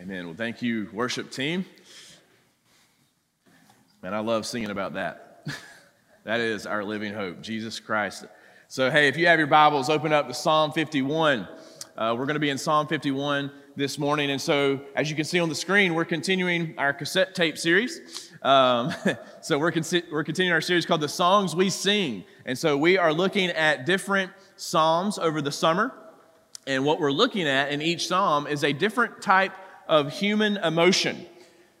Amen. Well, thank you, worship team. Man, I love singing about that. that is our living hope, Jesus Christ. So, hey, if you have your Bibles, open up to Psalm 51. Uh, we're going to be in Psalm 51 this morning. And so, as you can see on the screen, we're continuing our cassette tape series. Um, so, we're, con- we're continuing our series called The Songs We Sing. And so, we are looking at different Psalms over the summer. And what we're looking at in each Psalm is a different type of human emotion.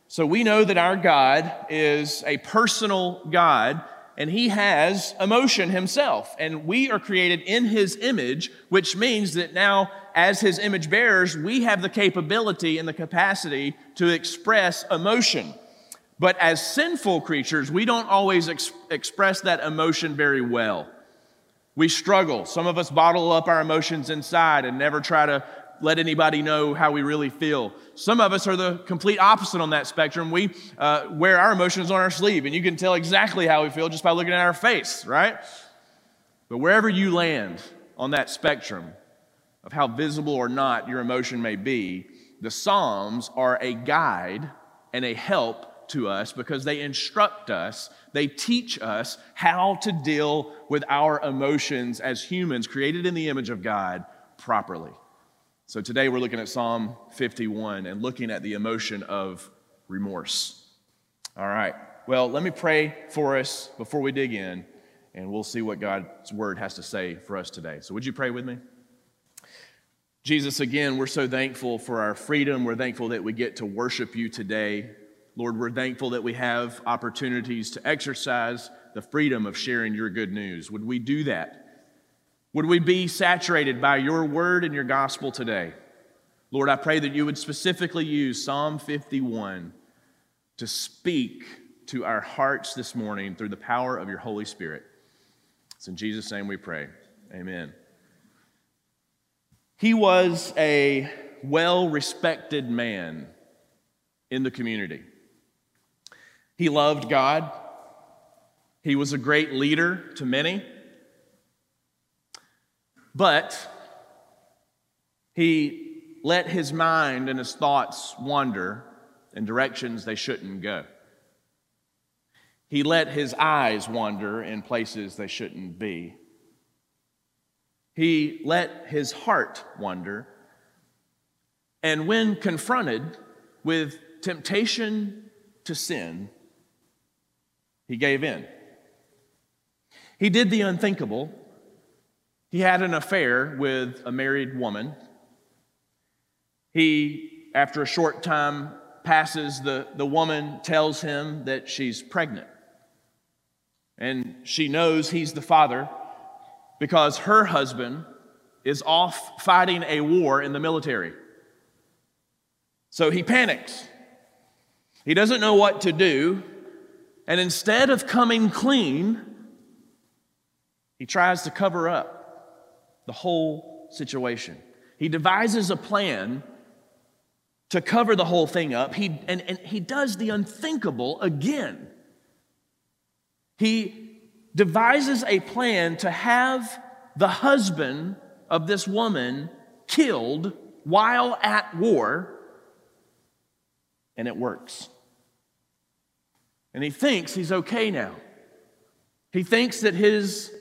So we know that our God is a personal God and he has emotion himself. And we are created in his image, which means that now, as his image bearers, we have the capability and the capacity to express emotion. But as sinful creatures, we don't always ex- express that emotion very well. We struggle. Some of us bottle up our emotions inside and never try to let anybody know how we really feel. Some of us are the complete opposite on that spectrum. We uh, wear our emotions on our sleeve, and you can tell exactly how we feel just by looking at our face, right? But wherever you land on that spectrum of how visible or not your emotion may be, the Psalms are a guide and a help to us because they instruct us, they teach us how to deal with our emotions as humans created in the image of God properly. So today we're looking at Psalm 51 and looking at the emotion of remorse. All right. Well, let me pray for us before we dig in, and we'll see what God's word has to say for us today. So, would you pray with me? Jesus, again, we're so thankful for our freedom. We're thankful that we get to worship you today. Lord, we're thankful that we have opportunities to exercise the freedom of sharing your good news. Would we do that? Would we be saturated by your word and your gospel today? Lord, I pray that you would specifically use Psalm 51 to speak to our hearts this morning through the power of your Holy Spirit. It's in Jesus' name we pray. Amen. He was a well respected man in the community. He loved God. He was a great leader to many. But he let his mind and his thoughts wander in directions they shouldn't go. He let his eyes wander in places they shouldn't be. He let his heart wander. And when confronted with temptation to sin, he gave in. He did the unthinkable he had an affair with a married woman. He, after a short time passes, the, the woman tells him that she's pregnant. And she knows he's the father because her husband is off fighting a war in the military. So he panics. He doesn't know what to do. And instead of coming clean, he tries to cover up the whole situation. He devises a plan to cover the whole thing up. He, and, and he does the unthinkable again. He devises a plan to have the husband of this woman killed while at war, and it works. And he thinks he's okay now. He thinks that his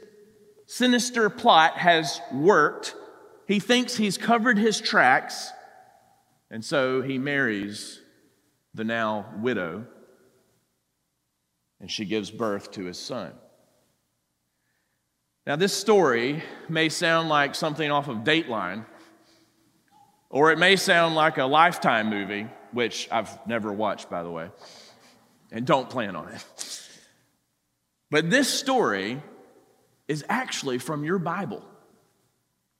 sinister plot has worked. He thinks he's covered his tracks, and so he marries the now widow, and she gives birth to his son. Now, this story may sound like something off of Dateline, or it may sound like a Lifetime movie, which I've never watched, by the way, and don't plan on it. But this story is actually from your Bible.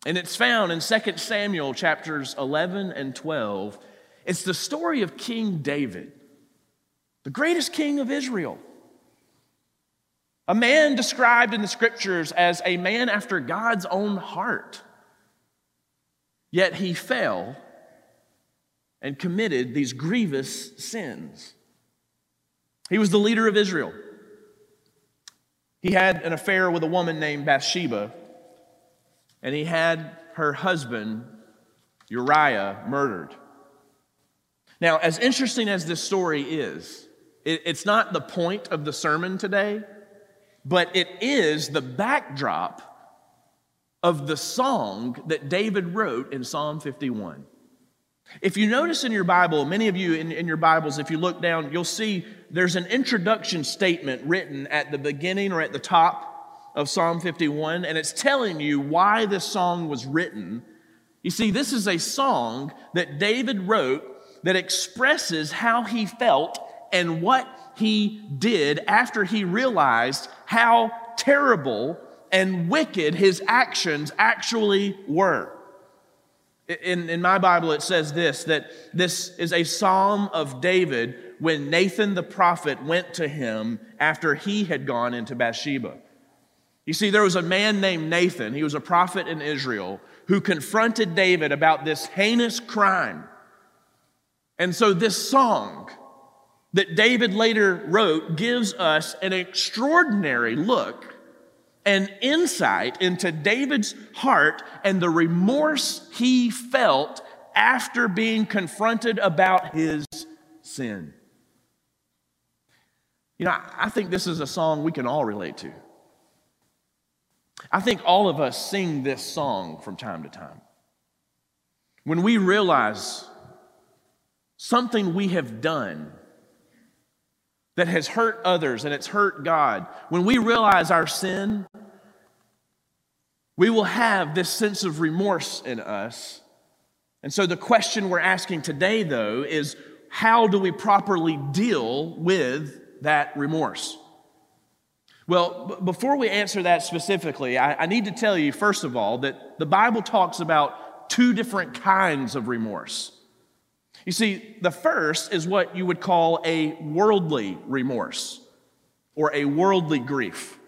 And it's found in 2 Samuel chapters 11 and 12. It's the story of King David, the greatest king of Israel. A man described in the scriptures as a man after God's own heart. Yet he fell and committed these grievous sins. He was the leader of Israel. He had an affair with a woman named Bathsheba, and he had her husband, Uriah, murdered. Now, as interesting as this story is, it, it's not the point of the sermon today, but it is the backdrop of the song that David wrote in Psalm 51. If you notice in your Bible, many of you in, in, your Bibles, if you look down, you'll see there's an introduction statement written at the beginning or at the top of Psalm 51, and it's telling you why this song was written. You see, this is a song that David wrote that expresses how he felt and what he did after he realized how terrible and wicked his actions actually were. In, in my Bible, it says this that this is a psalm of David when Nathan the prophet went to him after he had gone into Bathsheba. You see, there was a man named Nathan, he was a prophet in Israel, who confronted David about this heinous crime. And so, this song that David later wrote gives us an extraordinary look and insight into David's heart and the remorse he felt after being confronted about his sin. You know, I think this is a song we can all relate to. I think all of us sing this song from time to time. When we realize something we have done that has hurt others and it's hurt God, when we realize our sin, we will have this sense of remorse in us. And so, the question we're asking today, though, is how do we properly deal with that remorse? Well, b- before we answer that specifically, I-, I need to tell you, first of all, that the Bible talks about two different kinds of remorse. You see, the first is what you would call a worldly remorse or a worldly grief.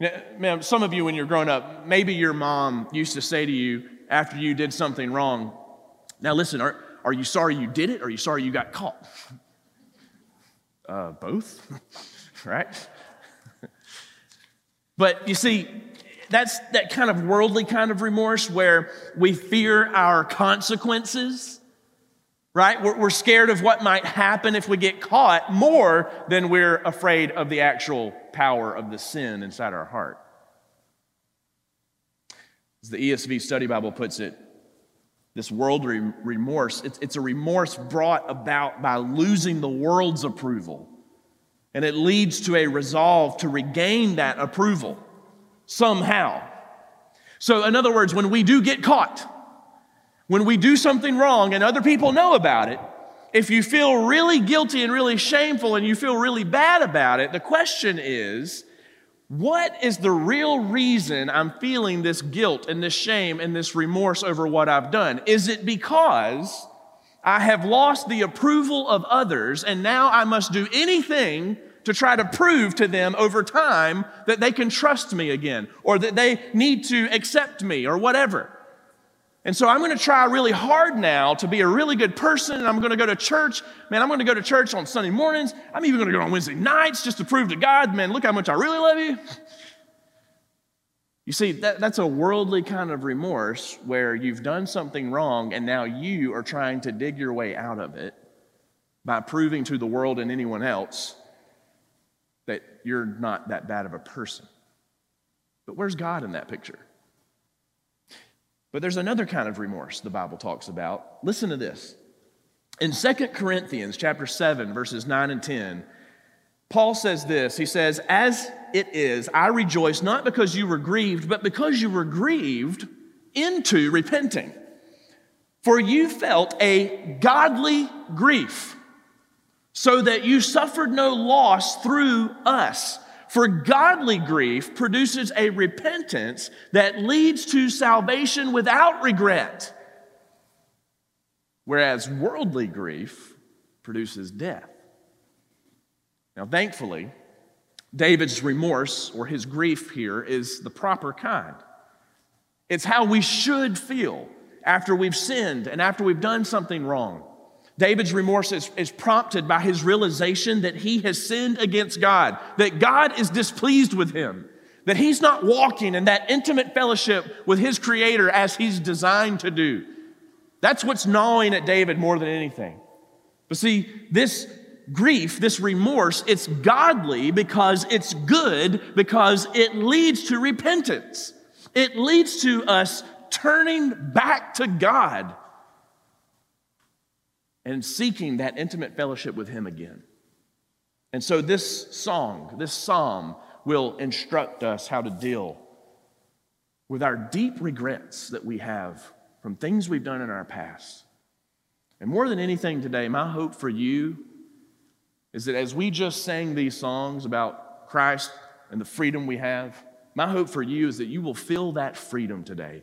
Now, some of you, when you're growing up, maybe your mom used to say to you after you did something wrong, Now, listen, are, are you sorry you did it or are you sorry you got caught? Uh, both, right? but you see, that's that kind of worldly kind of remorse where we fear our consequences right? We're, we're scared of what might happen if we get caught more than we're afraid of the actual power of the sin inside our heart. As the ESV Study Bible puts it, this worldly remorse, it's, it's a remorse brought about by losing the world's approval. And it leads to a resolve to regain that approval somehow. So, in other words, when we do get caught, when we do something wrong and other people know about it, if you feel really guilty and really shameful and you feel really bad about it, the question is, what is the real reason I'm feeling this guilt and this shame and this remorse over what I've done? Is it because I have lost the approval of others and now I must do anything to try to prove to them over time that they can trust me again or that they need to accept me or whatever? And so I'm going to try really hard now to be a really good person, and I'm going to go to church. Man, I'm going to go to church on Sunday mornings. I'm even going to go on Wednesday nights just to prove to God, man, look how much I really love you. You see, that, that's a worldly kind of remorse where you've done something wrong and now you are trying to dig your way out of it by proving to the world and anyone else that you're not that bad of a person. But where's God in that picture? But there's another kind of remorse the Bible talks about. Listen to this. In Second Corinthians chapter 7 verses 9 and 10, Paul says this. He says, "As it is, I rejoice not because you were grieved, but because you were grieved into repenting. For you felt a godly grief, so that you suffered no loss through us." For godly grief produces a repentance that leads to salvation without regret, whereas worldly grief produces death. Now, thankfully, David's remorse or his grief here is the proper kind. It's how we should feel after we've sinned and after we've done something wrong. David's remorse is, is, prompted by his realization that he has sinned against God, that God is displeased with him, that he's not walking in that intimate fellowship with his Creator as he's designed to do. That's what's gnawing at David more than anything. But see, this grief, this remorse, it's godly because it's good, because it leads to repentance. It leads to us turning back to God and seeking that intimate fellowship with Him again. And so, this song, this psalm, will instruct us how to deal with our deep regrets that we have from things we've done in our past. And more than anything today, my hope for you is that as we just sang these songs about Christ and the freedom we have, my hope for you is that you will feel that freedom today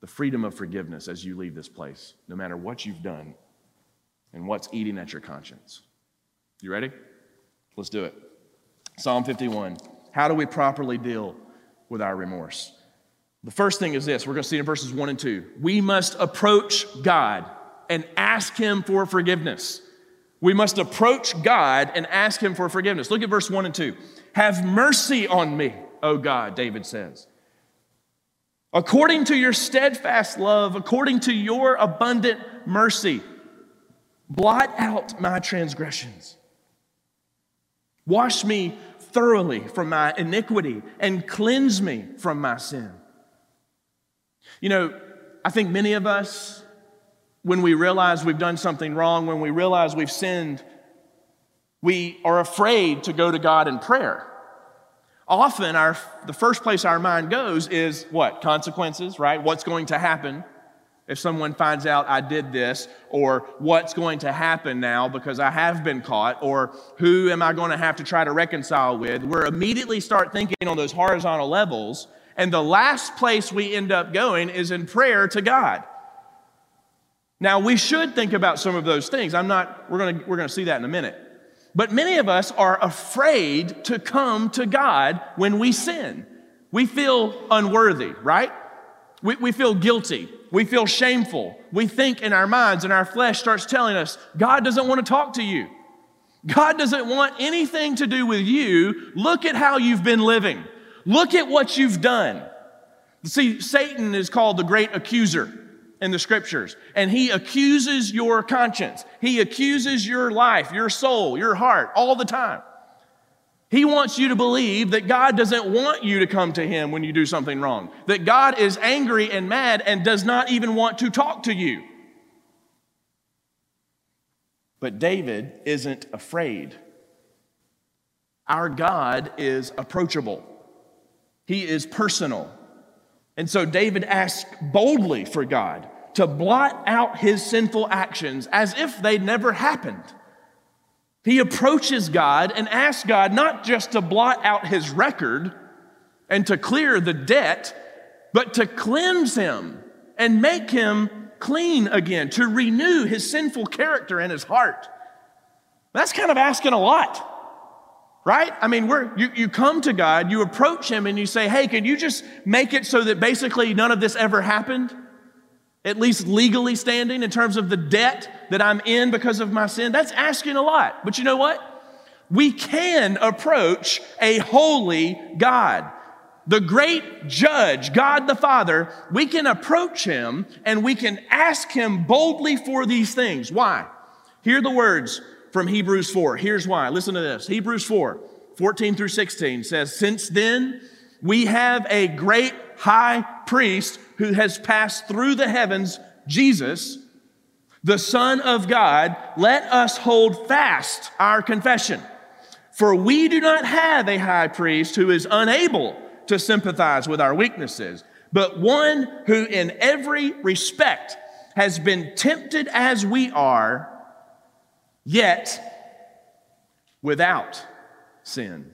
the freedom of forgiveness as you leave this place, no matter what you've done and what's eating at your conscience. You ready? Let's do it. Psalm 51. How do we properly deal with our remorse? The first thing is this we're going to see in verses 1 and 2. We must approach God and ask Him for forgiveness. We must approach God and ask Him for forgiveness. Look at verse 1 and 2. Have mercy on me, O God, David says. According to your steadfast love, according to your abundant mercy, blot out my transgressions. Wash me thoroughly from my iniquity and cleanse me from my sin. You know, I think many of us, when we realize we've done something wrong, when we realize we've sinned, we are afraid to go to God in prayer. Often, our, the first place our mind goes is what? Consequences, right? What's going to happen? If someone finds out I did this, or what's going to happen now because I have been caught, or who am I going to have to try to reconcile with, we're immediately start thinking on those horizontal levels. And the last place we end up going is in prayer to God. Now, we should think about some of those things. I'm not, we're going to, we're going to see that in a minute. But many of us are afraid to come to God when we sin. We feel unworthy, right? We, we feel guilty. We feel shameful. We think in our minds, and our flesh starts telling us, God doesn't want to talk to you. God doesn't want anything to do with you. Look at how you've been living. Look at what you've done. See, Satan is called the great accuser in the scriptures, and he accuses your conscience. He accuses your life, your soul, your heart all the time. He wants you to believe that God doesn't want you to come to Him when you do something wrong, that God is angry and mad and does not even want to talk to you. But David isn't afraid. Our God is approachable, He is personal. And so David asks boldly for God to blot out his sinful actions as if they never happened. He approaches God and asks God not just to blot out his record and to clear the debt, but to cleanse him and make him clean again, to renew his sinful character in his heart. That's kind of asking a lot, right? I mean, we're, you, you come to God, you approach him, and you say, Hey, can you just make it so that basically none of this ever happened? At least legally standing in terms of the debt that I'm in because of my sin, that's asking a lot. But you know what? We can approach a holy God. The great judge, God the Father, we can approach him and we can ask him boldly for these things. Why? Hear the words from Hebrews 4. Here's why. Listen to this. Hebrews 4, 14 through 16 says, Since then, we have a great high priest who has passed through the heavens, Jesus, the Son of God, let us hold fast our confession. For we do not have a high priest who is unable to sympathize with our weaknesses, but one who in every respect has been tempted as we are, yet without sin.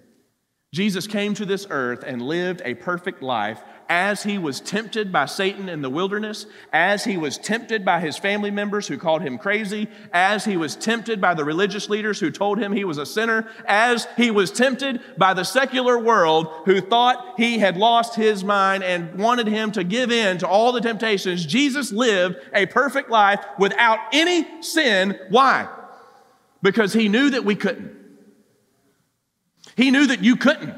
Jesus came to this earth and lived a perfect life as he was tempted by Satan in the wilderness, as he was tempted by his family members who called him crazy, as he was tempted by the religious leaders who told him he was a sinner, as he was tempted by the secular world who thought he had lost his mind and wanted him to give in to all the temptations, Jesus lived a perfect life without any sin. Why? Because he knew that we couldn't. He knew that you couldn't.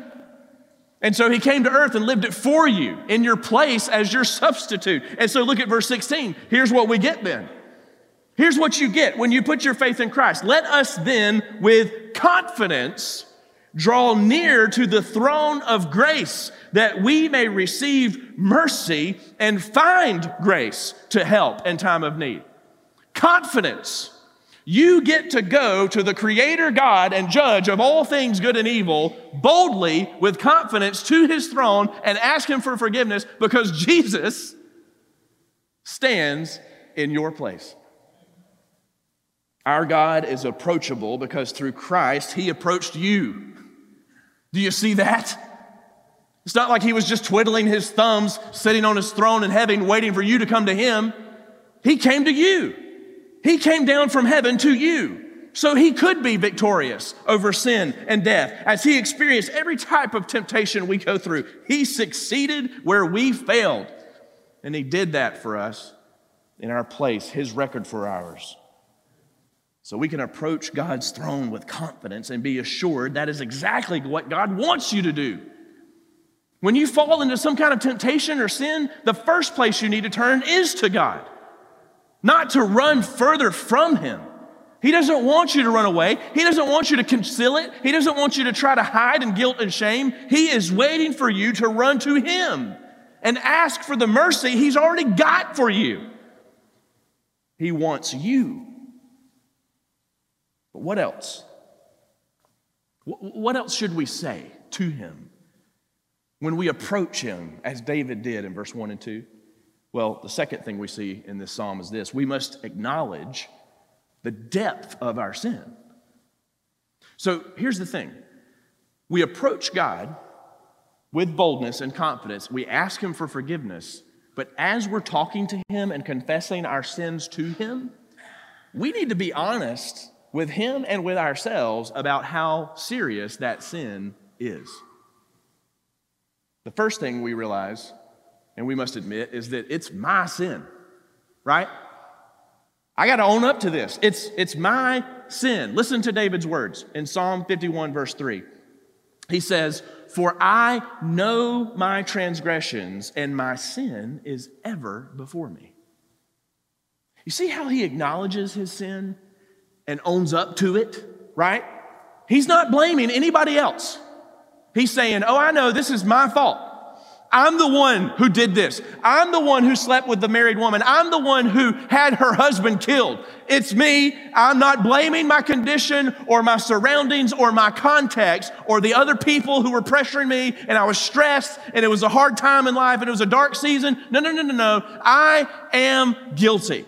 And so he came to earth and lived it for you in your place as your substitute. And so look at verse 16. Here's what we get then. Here's what you get when you put your faith in Christ. Let us then, with confidence, draw near to the throne of grace that we may receive mercy and find grace to help in time of need. Confidence. You get to go to the Creator God and Judge of all things good and evil boldly with confidence to His throne and ask Him for forgiveness because Jesus stands in your place. Our God is approachable because through Christ, He approached you. Do you see that? It's not like He was just twiddling His thumbs, sitting on His throne in heaven, waiting for you to come to Him. He came to you. He came down from heaven to you. So he could be victorious over sin and death. As he experienced every type of temptation we go through, he succeeded where we failed. And he did that for us in our place, his record for ours. So we can approach God's throne with confidence and be assured that is exactly what God wants you to do. When you fall into some kind of temptation or sin, the first place you need to turn is to God not to run further from Him. He doesn't want you to run away. He doesn't want you to conceal it. He doesn't want you to try to hide in guilt and shame. He is waiting for you to run to Him and ask for the mercy He's already got for you. He wants you. But what else? What else should we say to Him when we approach Him as David did in verse 1 and 2? Well, the second thing we see in this psalm is this we must acknowledge the depth of our sin. So here's the thing we approach God with boldness and confidence, we ask Him for forgiveness, but as we're talking to Him and confessing our sins to Him, we need to be honest with Him and with ourselves about how serious that sin is. The first thing we realize and we must admit, is that it's my sin, right? I got to own up to this. It's, it's my sin. Listen to David's words in Psalm 51, verse 3. He says, For I know my transgressions, and my sin is ever before me. You see how he acknowledges his sin and owns up to it, right? He's not blaming anybody else. He's saying, Oh, I know this is my fault. I'm the one who did this. I'm the one who slept with the married woman. I'm the one who had her husband killed. It's me. I'm not blaming my condition or my surroundings or my context or the other people who were pressuring me and I was stressed and it was a hard time in life and it was a dark season. No, no, no, no, no. I am guilty.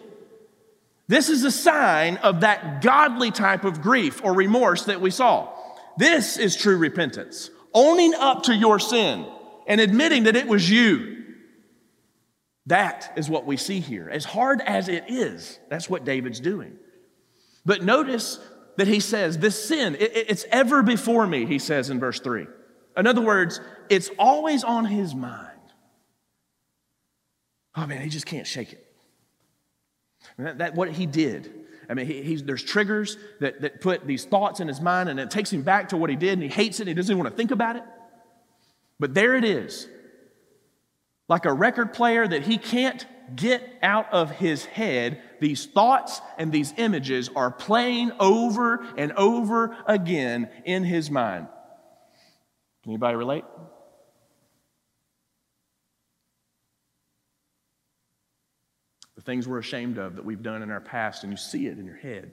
This is a sign of that godly type of grief or remorse that we saw. This is true repentance. Owning up to your sin and admitting that it was you. That is what we see here. As hard as it is, that's what David's doing. But notice that he says, This sin, it, it's ever before me, he says in verse 3. In other words, it's always on his mind. Oh man, he just can't shake it. That, that what he did. I mean, he, there's triggers that, that put these thoughts in his mind, and it takes him back to what he did, and he hates it, and he doesn't even want to think about it. But there it is. Like a record player that he can't get out of his head, these thoughts and these images are playing over and over again in his mind. Can anybody relate? The things we're ashamed of that we've done in our past, and you see it in your head.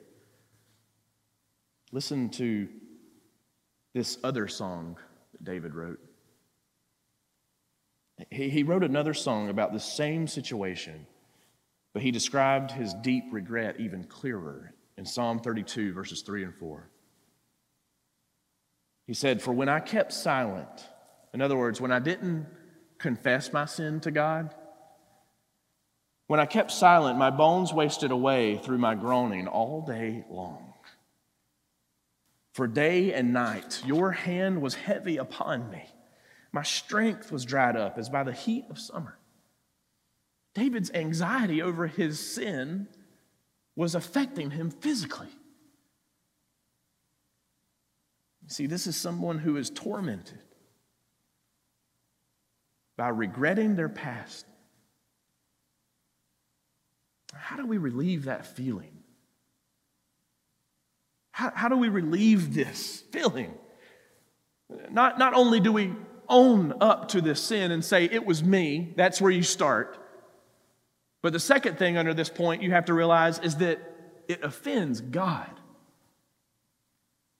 Listen to this other song that David wrote. He, he wrote another song about the same situation, but he described his deep regret even clearer in Psalm 32, verses 3 and 4. He said, For when I kept silent, in other words, when I didn't confess my sin to God, when I kept silent, my bones wasted away through my groaning all day long. For day and night, your hand was heavy upon me. My strength was dried up as by the heat of summer. David's anxiety over his sin was affecting him physically. See, this is someone who is tormented by regretting their past. How do we relieve that feeling How, how do we relieve this feeling? Not, not only do we own up to this sin and say, it was me, that's where you start. But the second thing under this point you have to realize is that it offends God.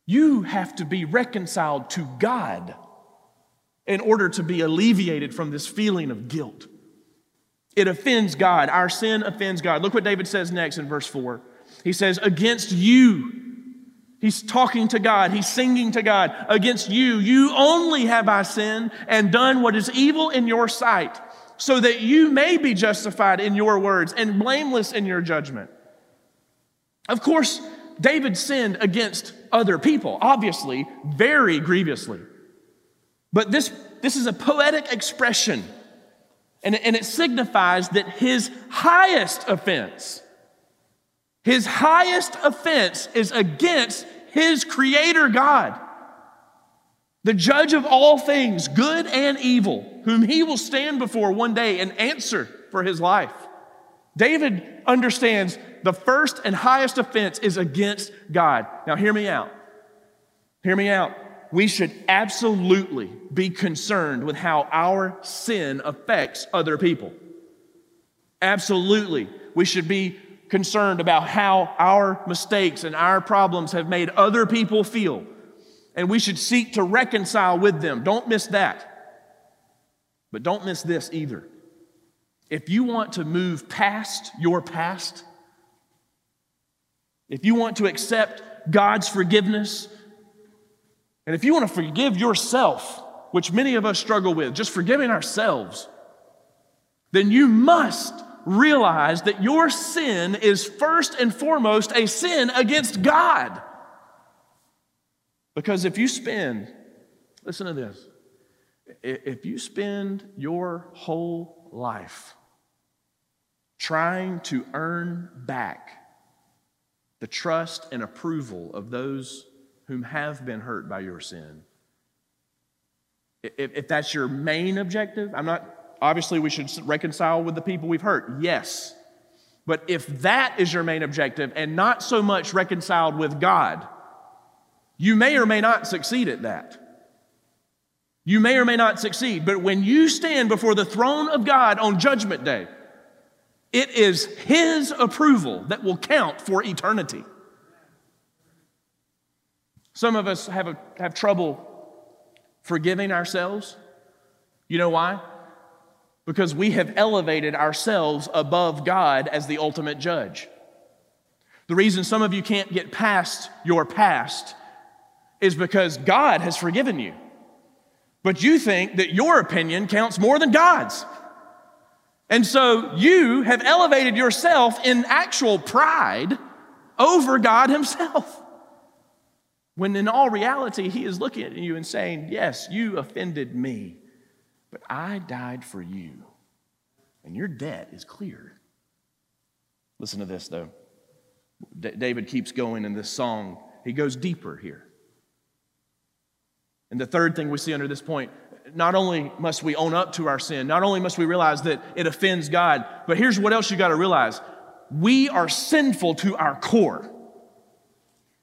You have to be reconciled to God in order to be alleviated from this feeling of guilt. It offends God. Our sin offends God. Look what David says next in verse 4. He says, Against you, he's talking to God, he's singing to God, Against you, you only have I sinned and done what is evil in your sight, so that you may be justified in your words and blameless in your judgment. Of course, David sinned against other people, obviously, very grievously. But this, this is a poetic expression, and, and it signifies that his highest offense, his highest offense is against his creator God, the judge of all things, good and evil, whom he will stand before one day and answer for his life. David understands the first and highest offense is against God. Now, hear me out. Hear me out. We should absolutely be concerned with how our sin affects other people. Absolutely. We should be concerned about how our mistakes and our problems have made other people feel. And we should seek to reconcile with them. Don't miss that. But don't miss this either. If you want to move past your past, if you want to accept God's forgiveness, and if you want to forgive yourself, which many of us struggle with, just forgiving ourselves, then you must realize that your sin is first and foremost a sin against God. Because if you spend, listen to this, if you spend your whole life trying to earn back the trust and approval of those whom have been hurt by your sin. If, that's your main objective, I'm not, obviously, we should reconcile with the people we've hurt. Yes. But if that is your main objective and not so much reconciled with God, you may or may not succeed at that. You may or may not succeed. But when you stand before the throne of God on Judgment Day, it is His approval that will count for eternity. Some of us have, a, have trouble forgiving ourselves. You know why? Because we have elevated ourselves above God as the ultimate judge. The reason some of you can't get past your past is because God has forgiven you. But you think that your opinion counts more than God's. And so you have elevated yourself in actual pride over God Himself. When in all reality, He is looking at you and saying, Yes, you offended me, but I died for you, and your debt is cleared. Listen to this, though. D- David keeps going in this song, he goes deeper here. And the third thing we see under this point not only must we own up to our sin, not only must we realize that it offends God, but here's what else you got to realize we are sinful to our core.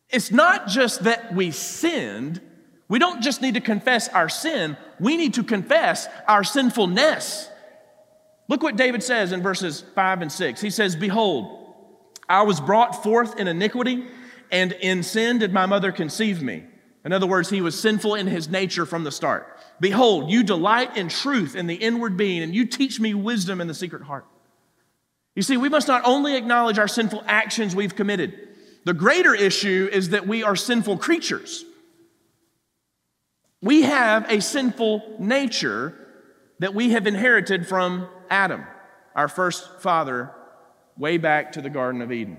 It's not just that we sinned, we don't just need to confess our sin, we need to confess our sinfulness. Look what David says in verses 5 and 6. He says, Behold, I was brought forth in iniquity, and in sin did my mother conceive me. In other words, he was sinful in his nature from the start. Behold, you delight in truth in the inward being, and you teach me wisdom in the secret heart. You see, we must not only acknowledge our sinful actions we've committed, the greater issue is that we are sinful creatures. We have a sinful nature that we have inherited from Adam, our first father, way back to the Garden of Eden.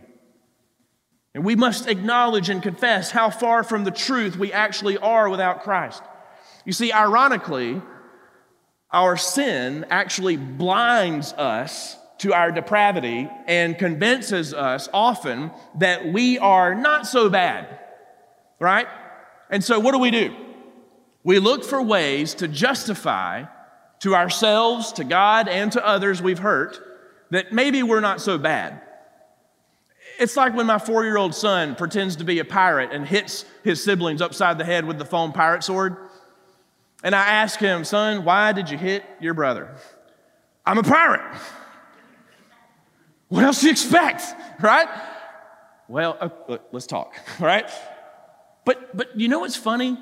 And we must acknowledge and confess how far from the truth we actually are without Christ. You see, ironically, our sin actually blinds us to our depravity and convinces us often that we are not so bad, right? And so, what do we do? We look for ways to justify to ourselves, to God, and to others we've hurt that maybe we're not so bad. It's like when my four year old son pretends to be a pirate and hits his siblings upside the head with the foam pirate sword. And I ask him, son, why did you hit your brother? I'm a pirate. What else do you expect, right? Well, uh, let's talk, right? But, but you know what's funny?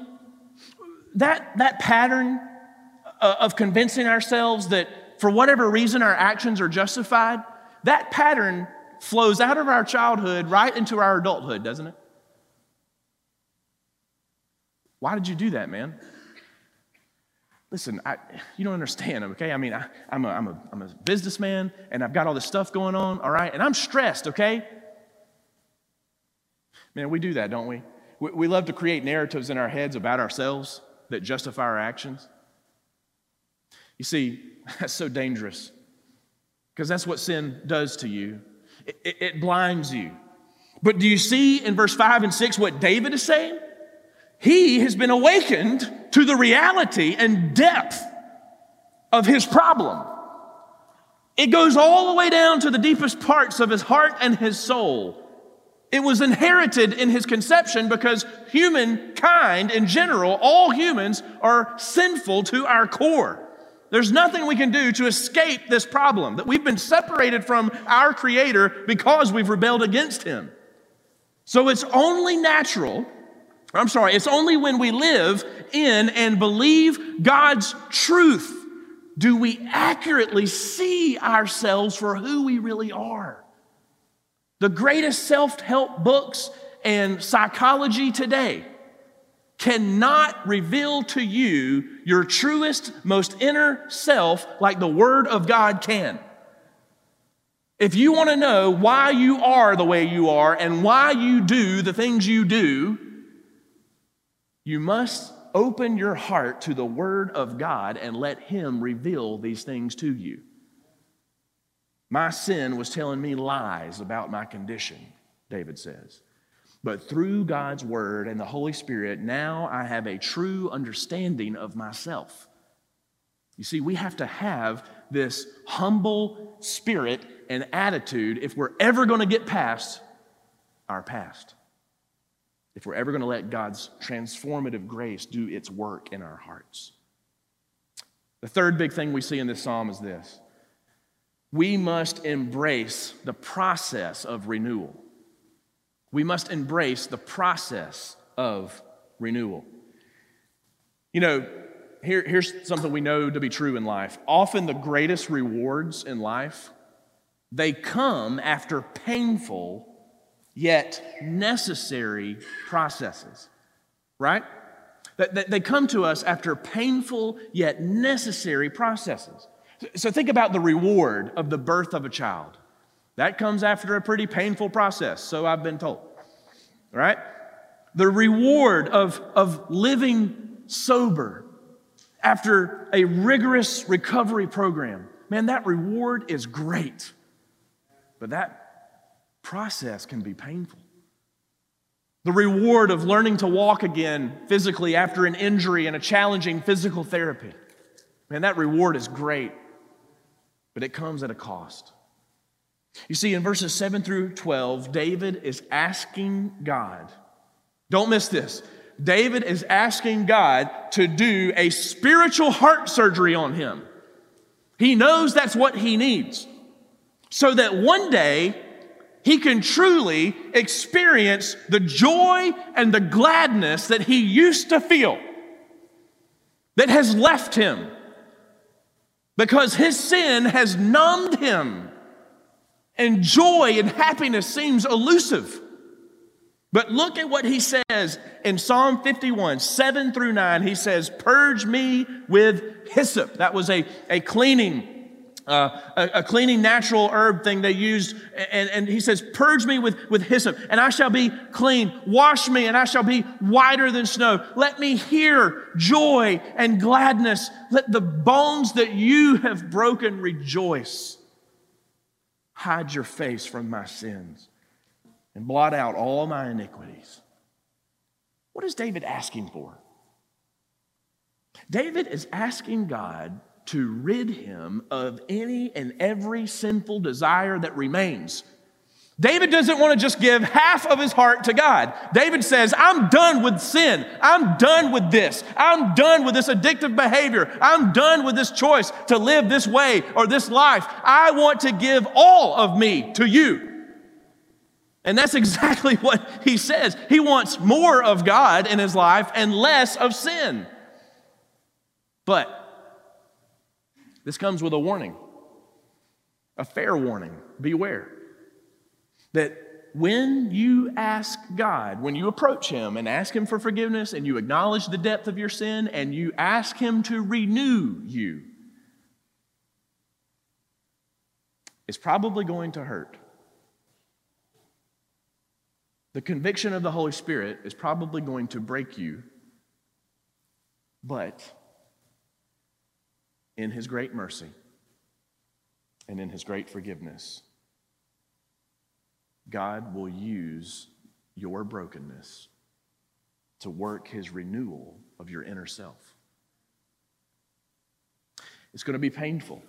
That, that pattern uh, of convincing ourselves that for whatever reason our actions are justified, that pattern flows out of our childhood right into our adulthood, doesn't it? Why did you do that, man? Listen, I, you don't understand, okay? I mean, I, am a, I'm, a, I'm a businessman and I've got all this stuff going on, all right? And I'm stressed, okay? Man, we do that, don't we? We, we love to create narratives in our heads about ourselves that justify our actions. You see, that's so dangerous because that's what sin does to you. It, it, it, blinds you. But do you see in verse 5 and 6 what David is saying? He has been awakened to the reality and depth of his problem. It goes all the way down to the deepest parts of his heart and his soul. It was inherited in his conception because humankind in general, all humans, are sinful to our core. There's nothing we can do to escape this problem that we've been separated from our Creator because we've rebelled against Him. So it's only natural, I'm sorry, it's only when we live in and believe God's truth do we accurately see ourselves for who we really are. The greatest self help books and psychology today cannot reveal to you your truest, most inner self like the Word of God can. If you want to know why you are the way you are and why you do the things you do, you must open your heart to the Word of God and let Him reveal these things to you. My sin was telling me lies about my condition, David says. But through God's word and the Holy Spirit, now I have a true understanding of myself. You see, we have to have this humble spirit and attitude if we're ever going to get past our past. If we're ever going to let God's transformative grace do its work in our hearts. The third big thing we see in this psalm is this we must embrace the process of renewal. We must embrace the process of renewal. You know, here, here's something we know to be true in life. Often the greatest rewards in life, they come after painful yet necessary processes, right? They come to us after painful yet necessary processes. So think about the reward of the birth of a child. That comes after a pretty painful process, so I've been told. Right? The reward of, of living sober after a rigorous recovery program. Man, that reward is great. But that process can be painful. The reward of learning to walk again physically after an injury and a challenging physical therapy. Man, that reward is great, but it comes at a cost. You see, in verses 7 through 12, David is asking God, don't miss this. David is asking God to do a spiritual heart surgery on him. He knows that's what he needs. So that one day he can truly experience the joy and the gladness that he used to feel that has left him because his sin has numbed him and joy and happiness seems elusive. But look at what he says in Psalm 51, 7 through 9. He says, Purge me with hyssop. That was a, a cleaning. Uh, a, a, cleaning natural herb thing they used. And, and he says, Purge me with, with hyssop, and I shall be clean. Wash me, and I shall be whiter than snow. Let me hear joy and gladness. Let the bones that you have broken rejoice. Hide your face from my sins and blot out all my iniquities. What is David asking for? David is asking God to rid him of any and every sinful desire that remains David doesn't want to just give half of his heart to God. David says, I'm done with sin. I'm done with this. I'm done with this addictive behavior. I'm done with this choice to live this way or this life. I want to give all of me to you. And that's exactly what he says. He wants more of God in his life and less of sin. But this comes with a warning, a fair warning. Beware that when you ask God, when you approach Him and ask Him for forgiveness and you acknowledge the depth of your sin and you ask Him to renew you, it's probably going to hurt. The conviction of the Holy Spirit is probably going to break you, but in His great mercy and in His great forgiveness, God will use your brokenness to work his renewal of your inner self. It's going to be painful.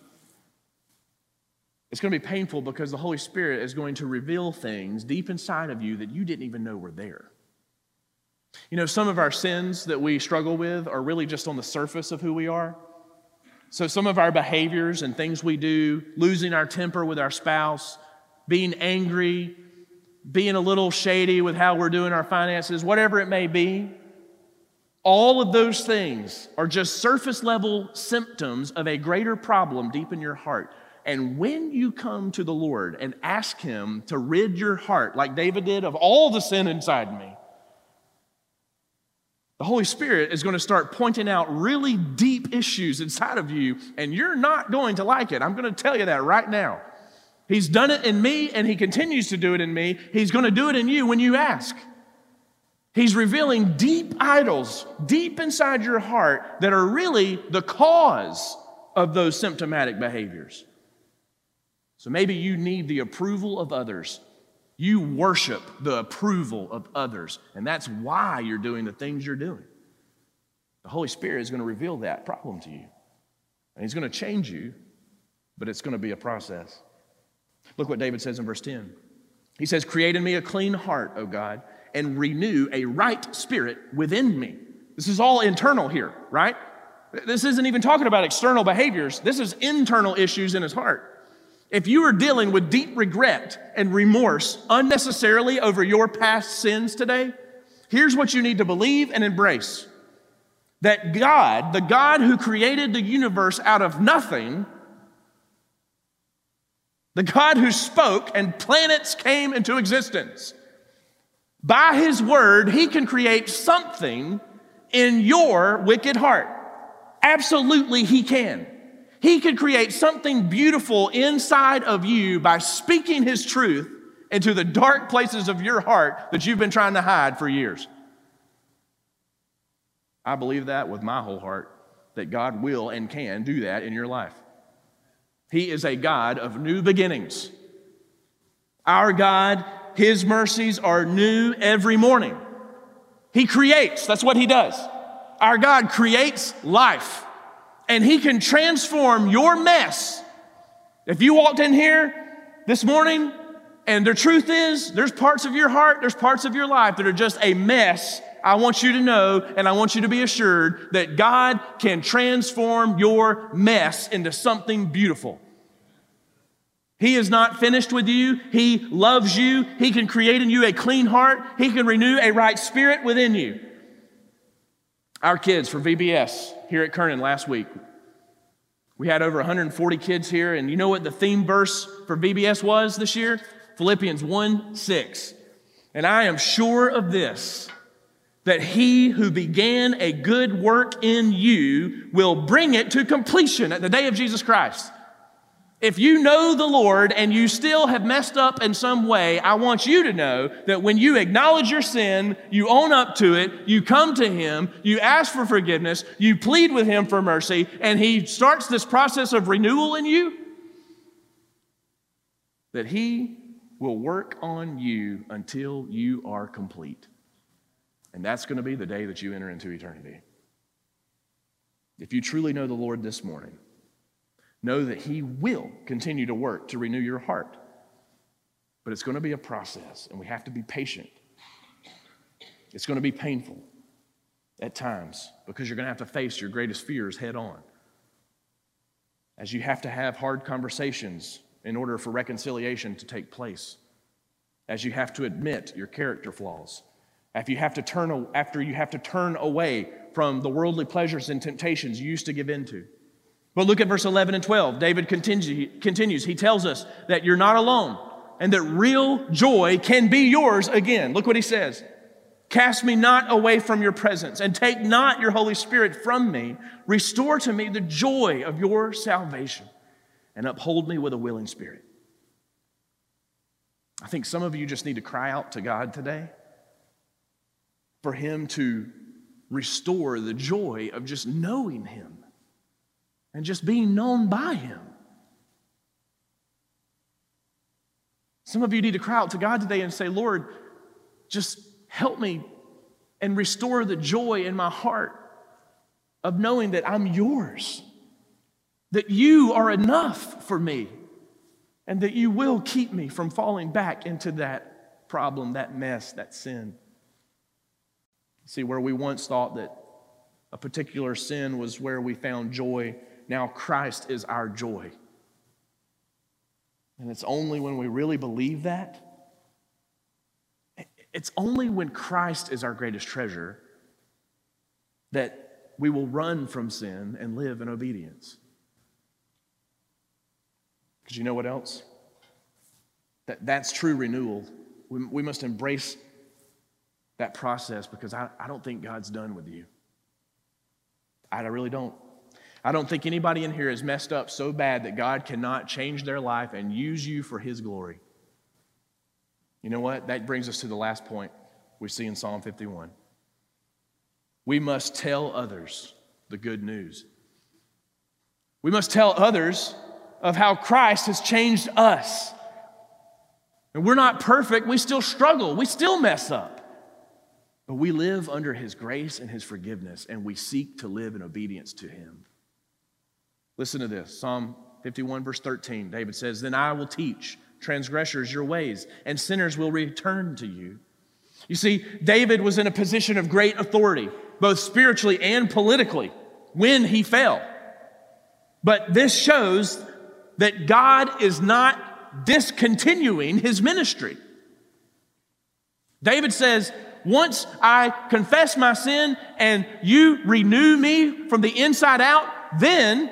It's going to be painful because the Holy Spirit is going to reveal things deep inside of you that you didn't even know were there. You know, some of our sins that we struggle with are really just on the surface of who we are. So, some of our behaviors and things we do, losing our temper with our spouse, being angry, being a little shady with how we're doing our finances, whatever it may be, all of those things are just surface level symptoms of a greater problem deep in your heart. And when you come to the Lord and ask Him to rid your heart, like David did, of all the sin inside me, the Holy Spirit is going to start pointing out really deep issues inside of you, and you're not going to like it. I'm going to tell you that right now. He's done it in me and he continues to do it in me. He's going to do it in you when you ask. He's revealing deep idols deep inside your heart that are really the cause of those symptomatic behaviors. So maybe you need the approval of others. You worship the approval of others, and that's why you're doing the things you're doing. The Holy Spirit is going to reveal that problem to you, and He's going to change you, but it's going to be a process. Look what David says in verse 10. He says, Create in me a clean heart, O God, and renew a right spirit within me. This is all internal here, right? This isn't even talking about external behaviors. This is internal issues in his heart. If you are dealing with deep regret and remorse unnecessarily over your past sins today, here's what you need to believe and embrace that God, the God who created the universe out of nothing, the God who spoke and planets came into existence. By his word, he can create something in your wicked heart. Absolutely, he can. He can create something beautiful inside of you by speaking his truth into the dark places of your heart that you've been trying to hide for years. I believe that with my whole heart, that God will and can do that in your life. He is a God of new beginnings. Our God, His mercies are new every morning. He creates, that's what He does. Our God creates life, and He can transform your mess. If you walked in here this morning, and the truth is, there's parts of your heart, there's parts of your life that are just a mess I want you to know and I want you to be assured that God can transform your mess into something beautiful. He is not finished with you. He loves you. He can create in you a clean heart. He can renew a right spirit within you. Our kids for VBS here at Kernan last week, we had over 140 kids here, and you know what the theme verse for VBS was this year? Philippians 1 6. And I am sure of this that he who began a good work in you will bring it to completion at the day of Jesus Christ. If you know the Lord and you still have messed up in some way, I want you to know that when you acknowledge your sin, you own up to it, you come to Him, you ask for forgiveness, you plead with Him for mercy, and He starts this process of renewal in you, that He will work on you until you are complete. And that's going to be the day that you enter into eternity. If you truly know the Lord this morning, know that He will continue to work to renew your heart. But it's going to be a process, and we have to be patient. It's going to be painful at times because you're going to have to face your greatest fears head on. As you have to have hard conversations in order for reconciliation to take place. As you have to admit your character flaws. After you have to turn, after you have to turn away from the worldly pleasures and temptations you used to give into. But look at verse 11 and 12. David continues. He tells us that you're not alone and that real joy can be yours again. Look what he says. Cast me not away from your presence, and take not your Holy Spirit from me. Restore to me the joy of your salvation, and uphold me with a willing spirit. I think some of you just need to cry out to God today for Him to restore the joy of just knowing Him and just being known by Him. Some of you need to cry out to God today and say, Lord, just help me and restore the joy in my heart of knowing that I'm yours, that you are enough for me, and that you will keep me from falling back into that problem, that mess, that sin. See, where we once thought that a particular sin was where we found joy, now Christ is our joy. And it's only when we really believe that, it's only when Christ is our greatest treasure that we will run from sin and live in obedience. Because you know what else? That, that's true renewal. We, we must embrace that process because I, I don't think God's done with you. I really don't. I don't think anybody in here is messed up so bad that God cannot change their life and use you for His glory. You know what? That brings us to the last point we see in Psalm 51. We must tell others the good news. We must tell others of how Christ has changed us. And we're not perfect, we still struggle, we still mess up. But we live under His grace and His forgiveness, and we seek to live in obedience to Him. Listen to this Psalm 51, verse 13. David says, Then I will teach transgressors your ways, and sinners will return to you. You see, David was in a position of great authority, both spiritually and politically, when he fell. But this shows that God is not discontinuing his ministry. David says, Once I confess my sin and you renew me from the inside out, then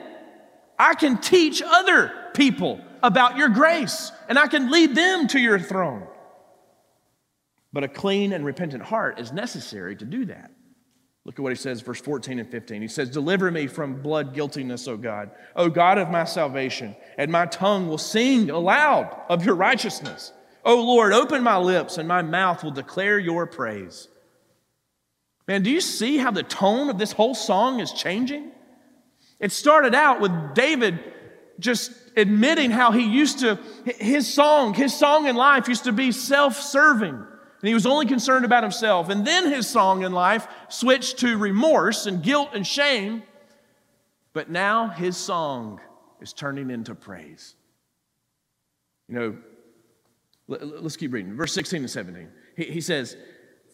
I can teach other people about your grace and I can lead them to your throne. But a clean and repentant heart is necessary to do that. Look at what he says, verse 14 and 15. He says, Deliver me from blood guiltiness, O God, O God of my salvation, and my tongue will sing aloud of your righteousness. O Lord, open my lips, and my mouth will declare your praise. Man, do you see how the tone of this whole song is changing? It started out with David just admitting how he used to, his song, his song in life used to be self serving. And he was only concerned about himself. And then his song in life switched to remorse and guilt and shame. But now his song is turning into praise. You know, let's keep reading. Verse 16 and 17. He says,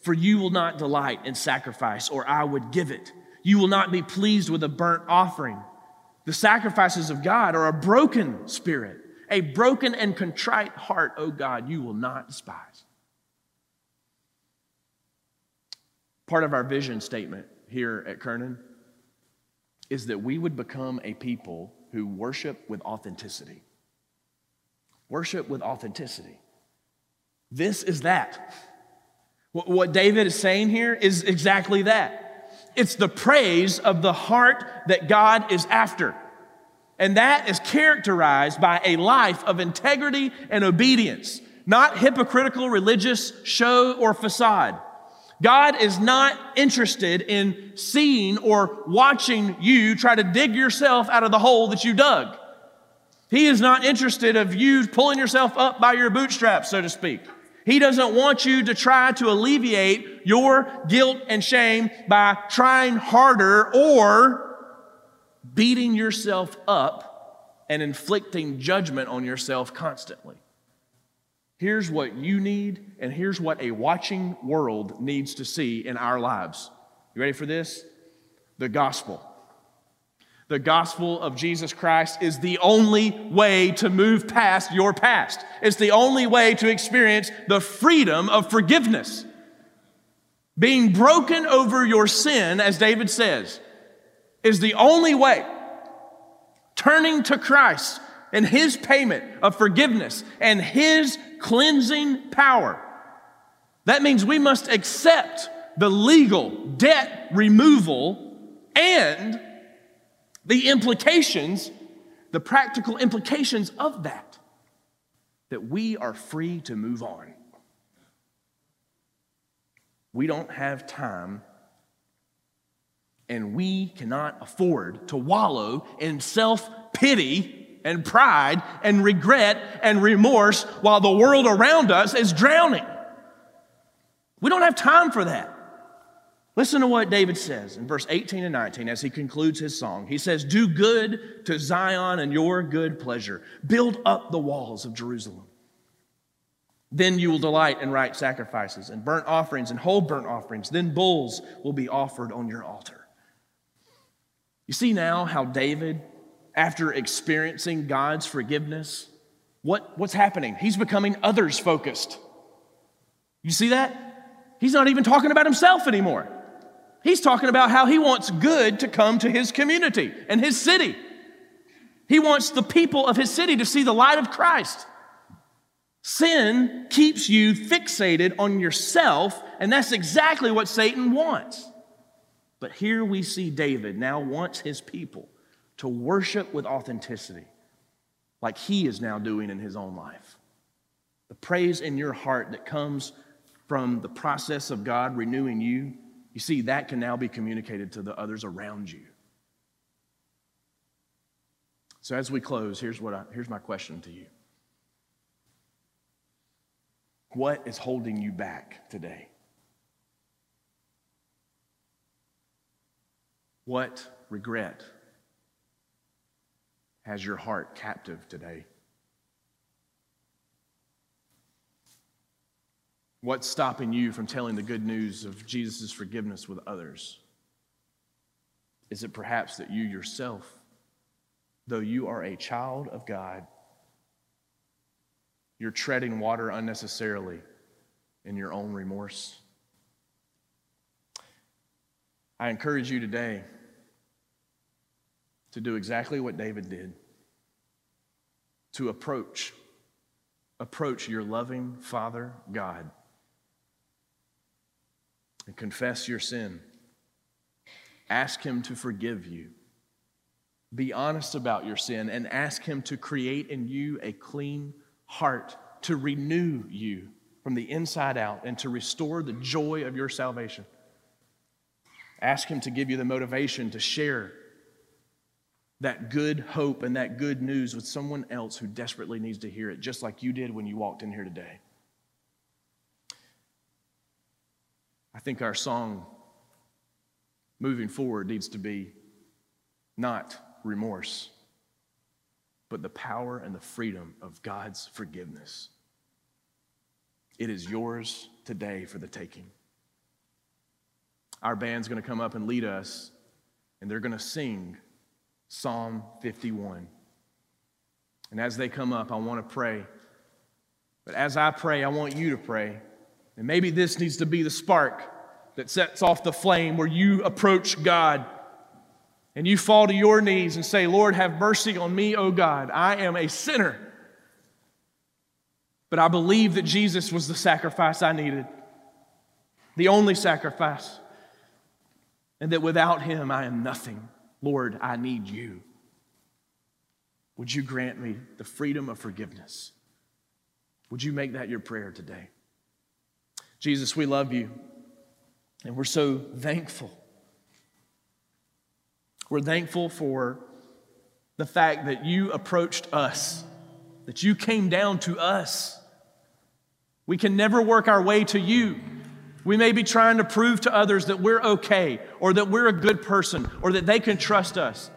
For you will not delight in sacrifice, or I would give it. You will not be pleased with a burnt offering. The sacrifices of God are a broken spirit, a broken and contrite heart, oh God, you will not despise. Part of our vision statement here at Kernan is that we would become a people who worship with authenticity. Worship with authenticity. This is that. What David is saying here is exactly that. It's the praise of the heart that God is after. And that is characterized by a life of integrity and obedience, not hypocritical religious show or facade. God is not interested in seeing or watching you try to dig yourself out of the hole that you dug. He is not interested of you pulling yourself up by your bootstraps, so to speak. He doesn't want you to try to alleviate your guilt and shame by trying harder or beating yourself up and inflicting judgment on yourself constantly. Here's what you need, and here's what a watching world needs to see in our lives. You ready for this? The gospel. The gospel of Jesus Christ is the only way to move past your past. It's the only way to experience the freedom of forgiveness. Being broken over your sin, as David says, is the only way. Turning to Christ and His payment of forgiveness and His cleansing power. That means we must accept the legal debt removal and the implications, the practical implications of that, that we are free to move on. We don't have time and we cannot afford to wallow in self pity and pride and regret and remorse while the world around us is drowning. We don't have time for that. Listen to what David says in verse 18 and 19 as he concludes his song. He says, Do good to Zion and your good pleasure. Build up the walls of Jerusalem. Then you will delight in right sacrifices and burnt offerings and whole burnt offerings. Then bulls will be offered on your altar. You see now how David, after experiencing God's forgiveness, what, what's happening? He's becoming others focused. You see that? He's not even talking about himself anymore. He's talking about how he wants good to come to his community and his city. He wants the people of his city to see the light of Christ. Sin keeps you fixated on yourself, and that's exactly what Satan wants. But here we see David now wants his people to worship with authenticity, like he is now doing in his own life. The praise in your heart that comes from the process of God renewing you, you see, that can now be communicated to the others around you. So as we close, here's, what I, here's my question to you. What is holding you back today? What regret has your heart captive today? What's stopping you from telling the good news of Jesus' forgiveness with others? Is it perhaps that you yourself, though you are a child of God, you're treading water unnecessarily in your own remorse. I encourage you today to do exactly what David did to approach approach your loving father God and confess your sin ask him to forgive you be honest about your sin and ask him to create in you a clean heart to renew you from the inside out and to restore the joy of your salvation. Ask Him to give you the motivation to share that good hope and that good news with someone else who desperately needs to hear it, just like you did when you walked in here today. I think our song moving forward needs to be not remorse but the power and the freedom of God's forgiveness. It is yours today for the taking. Our band's going to come up and lead us, and they're going to sing Psalm 51. And as they come up, I want to pray. But as I pray, I want you to pray. And maybe this needs to be the spark that sets off the flame where you approach God and you fall to your knees and say, Lord, have mercy on me, O God. I am a sinner. But I believe that Jesus was the sacrifice I needed, the only sacrifice, and that without him I am nothing. Lord, I need you. Would you grant me the freedom of forgiveness? Would you make that your prayer today? Jesus, we love you, and we're so thankful we're thankful for the fact that you approached us, that you came down to us. We can never work our way to you. We may be trying to prove to others that we're okay, or that we're a good person, or that they can trust us.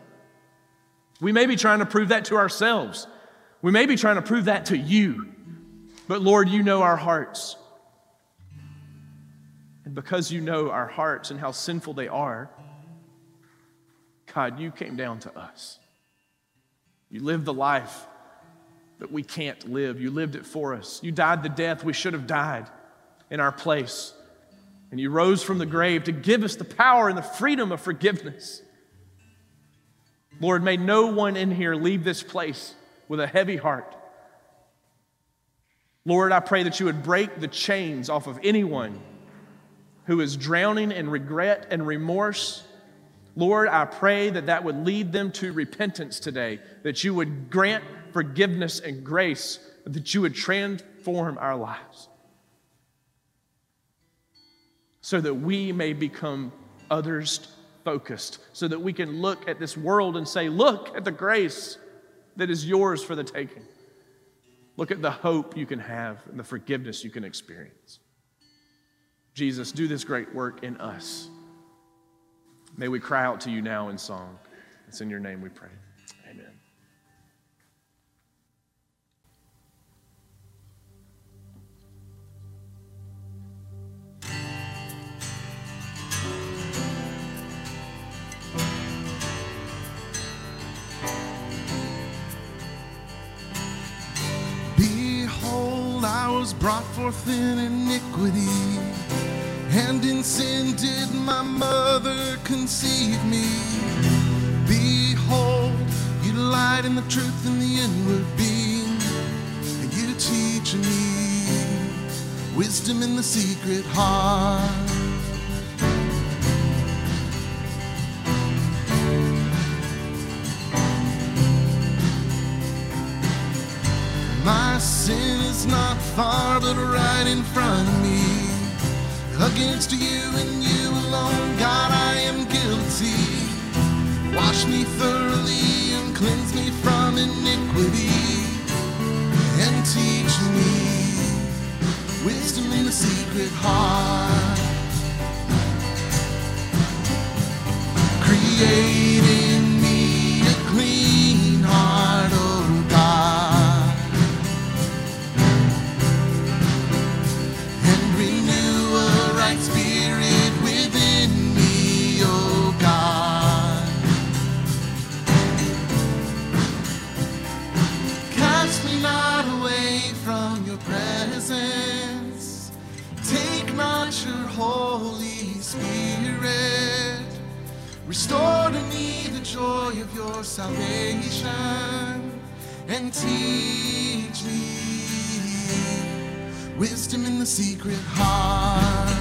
We may be trying to prove that to ourselves. We may be trying to prove that to you. But Lord, you know our hearts. And because you know our hearts and how sinful they are, God, you came down to us. You lived the life that we can't live. You lived it for us. You died the death we should have died in our place. And you rose from the grave to give us the power and the freedom of forgiveness. Lord, may no one in here leave this place with a heavy heart. Lord, I pray that you would break the chains off of anyone who is drowning in regret and remorse. Lord, I pray that that would lead them to repentance today, that you would grant forgiveness and grace, that you would transform our lives so that we may become others focused, so that we can look at this world and say, Look at the grace that is yours for the taking. Look at the hope you can have and the forgiveness you can experience. Jesus, do this great work in us. May we cry out to you now in song. It's in your name we pray. Amen. Behold, I was brought forth in iniquity, and in sin did my mother conceive me. Behold, you light in the truth in the inward being, and you teach me wisdom in the secret heart. My sin is not far, but right in front of me. Against you and you alone, God, I am guilty. Wash me thoroughly and cleanse me from iniquity. And teach me wisdom in the secret heart. Create salvation and teach me wisdom in the secret heart.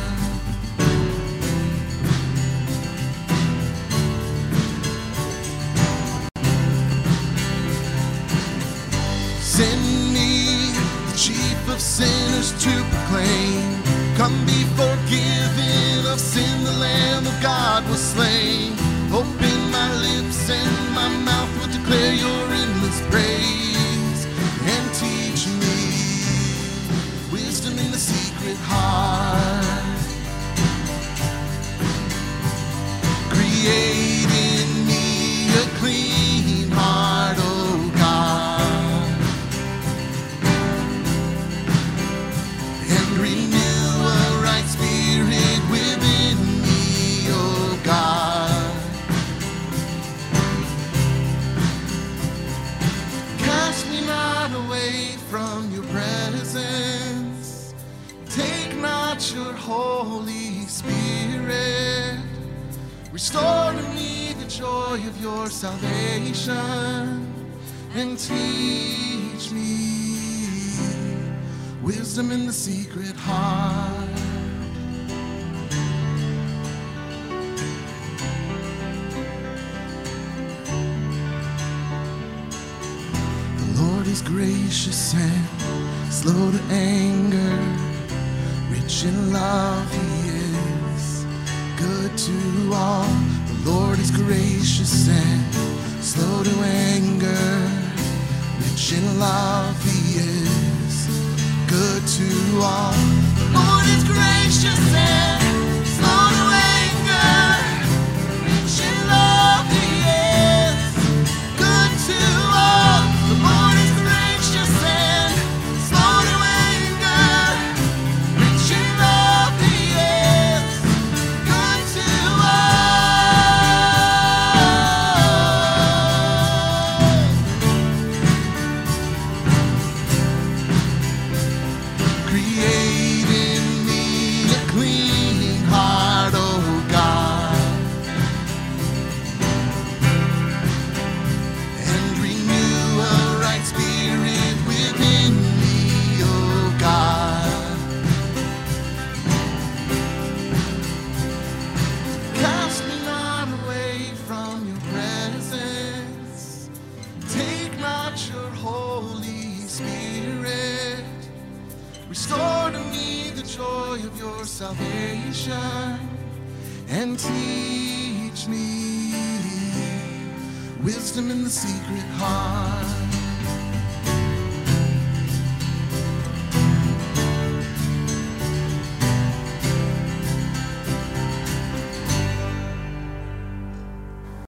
Gracious and slow to anger, rich in love, He is good to all. The Lord is gracious and slow to anger, rich in love, He is good to all. The Lord is gracious and salvation and teach me wisdom in the secret heart.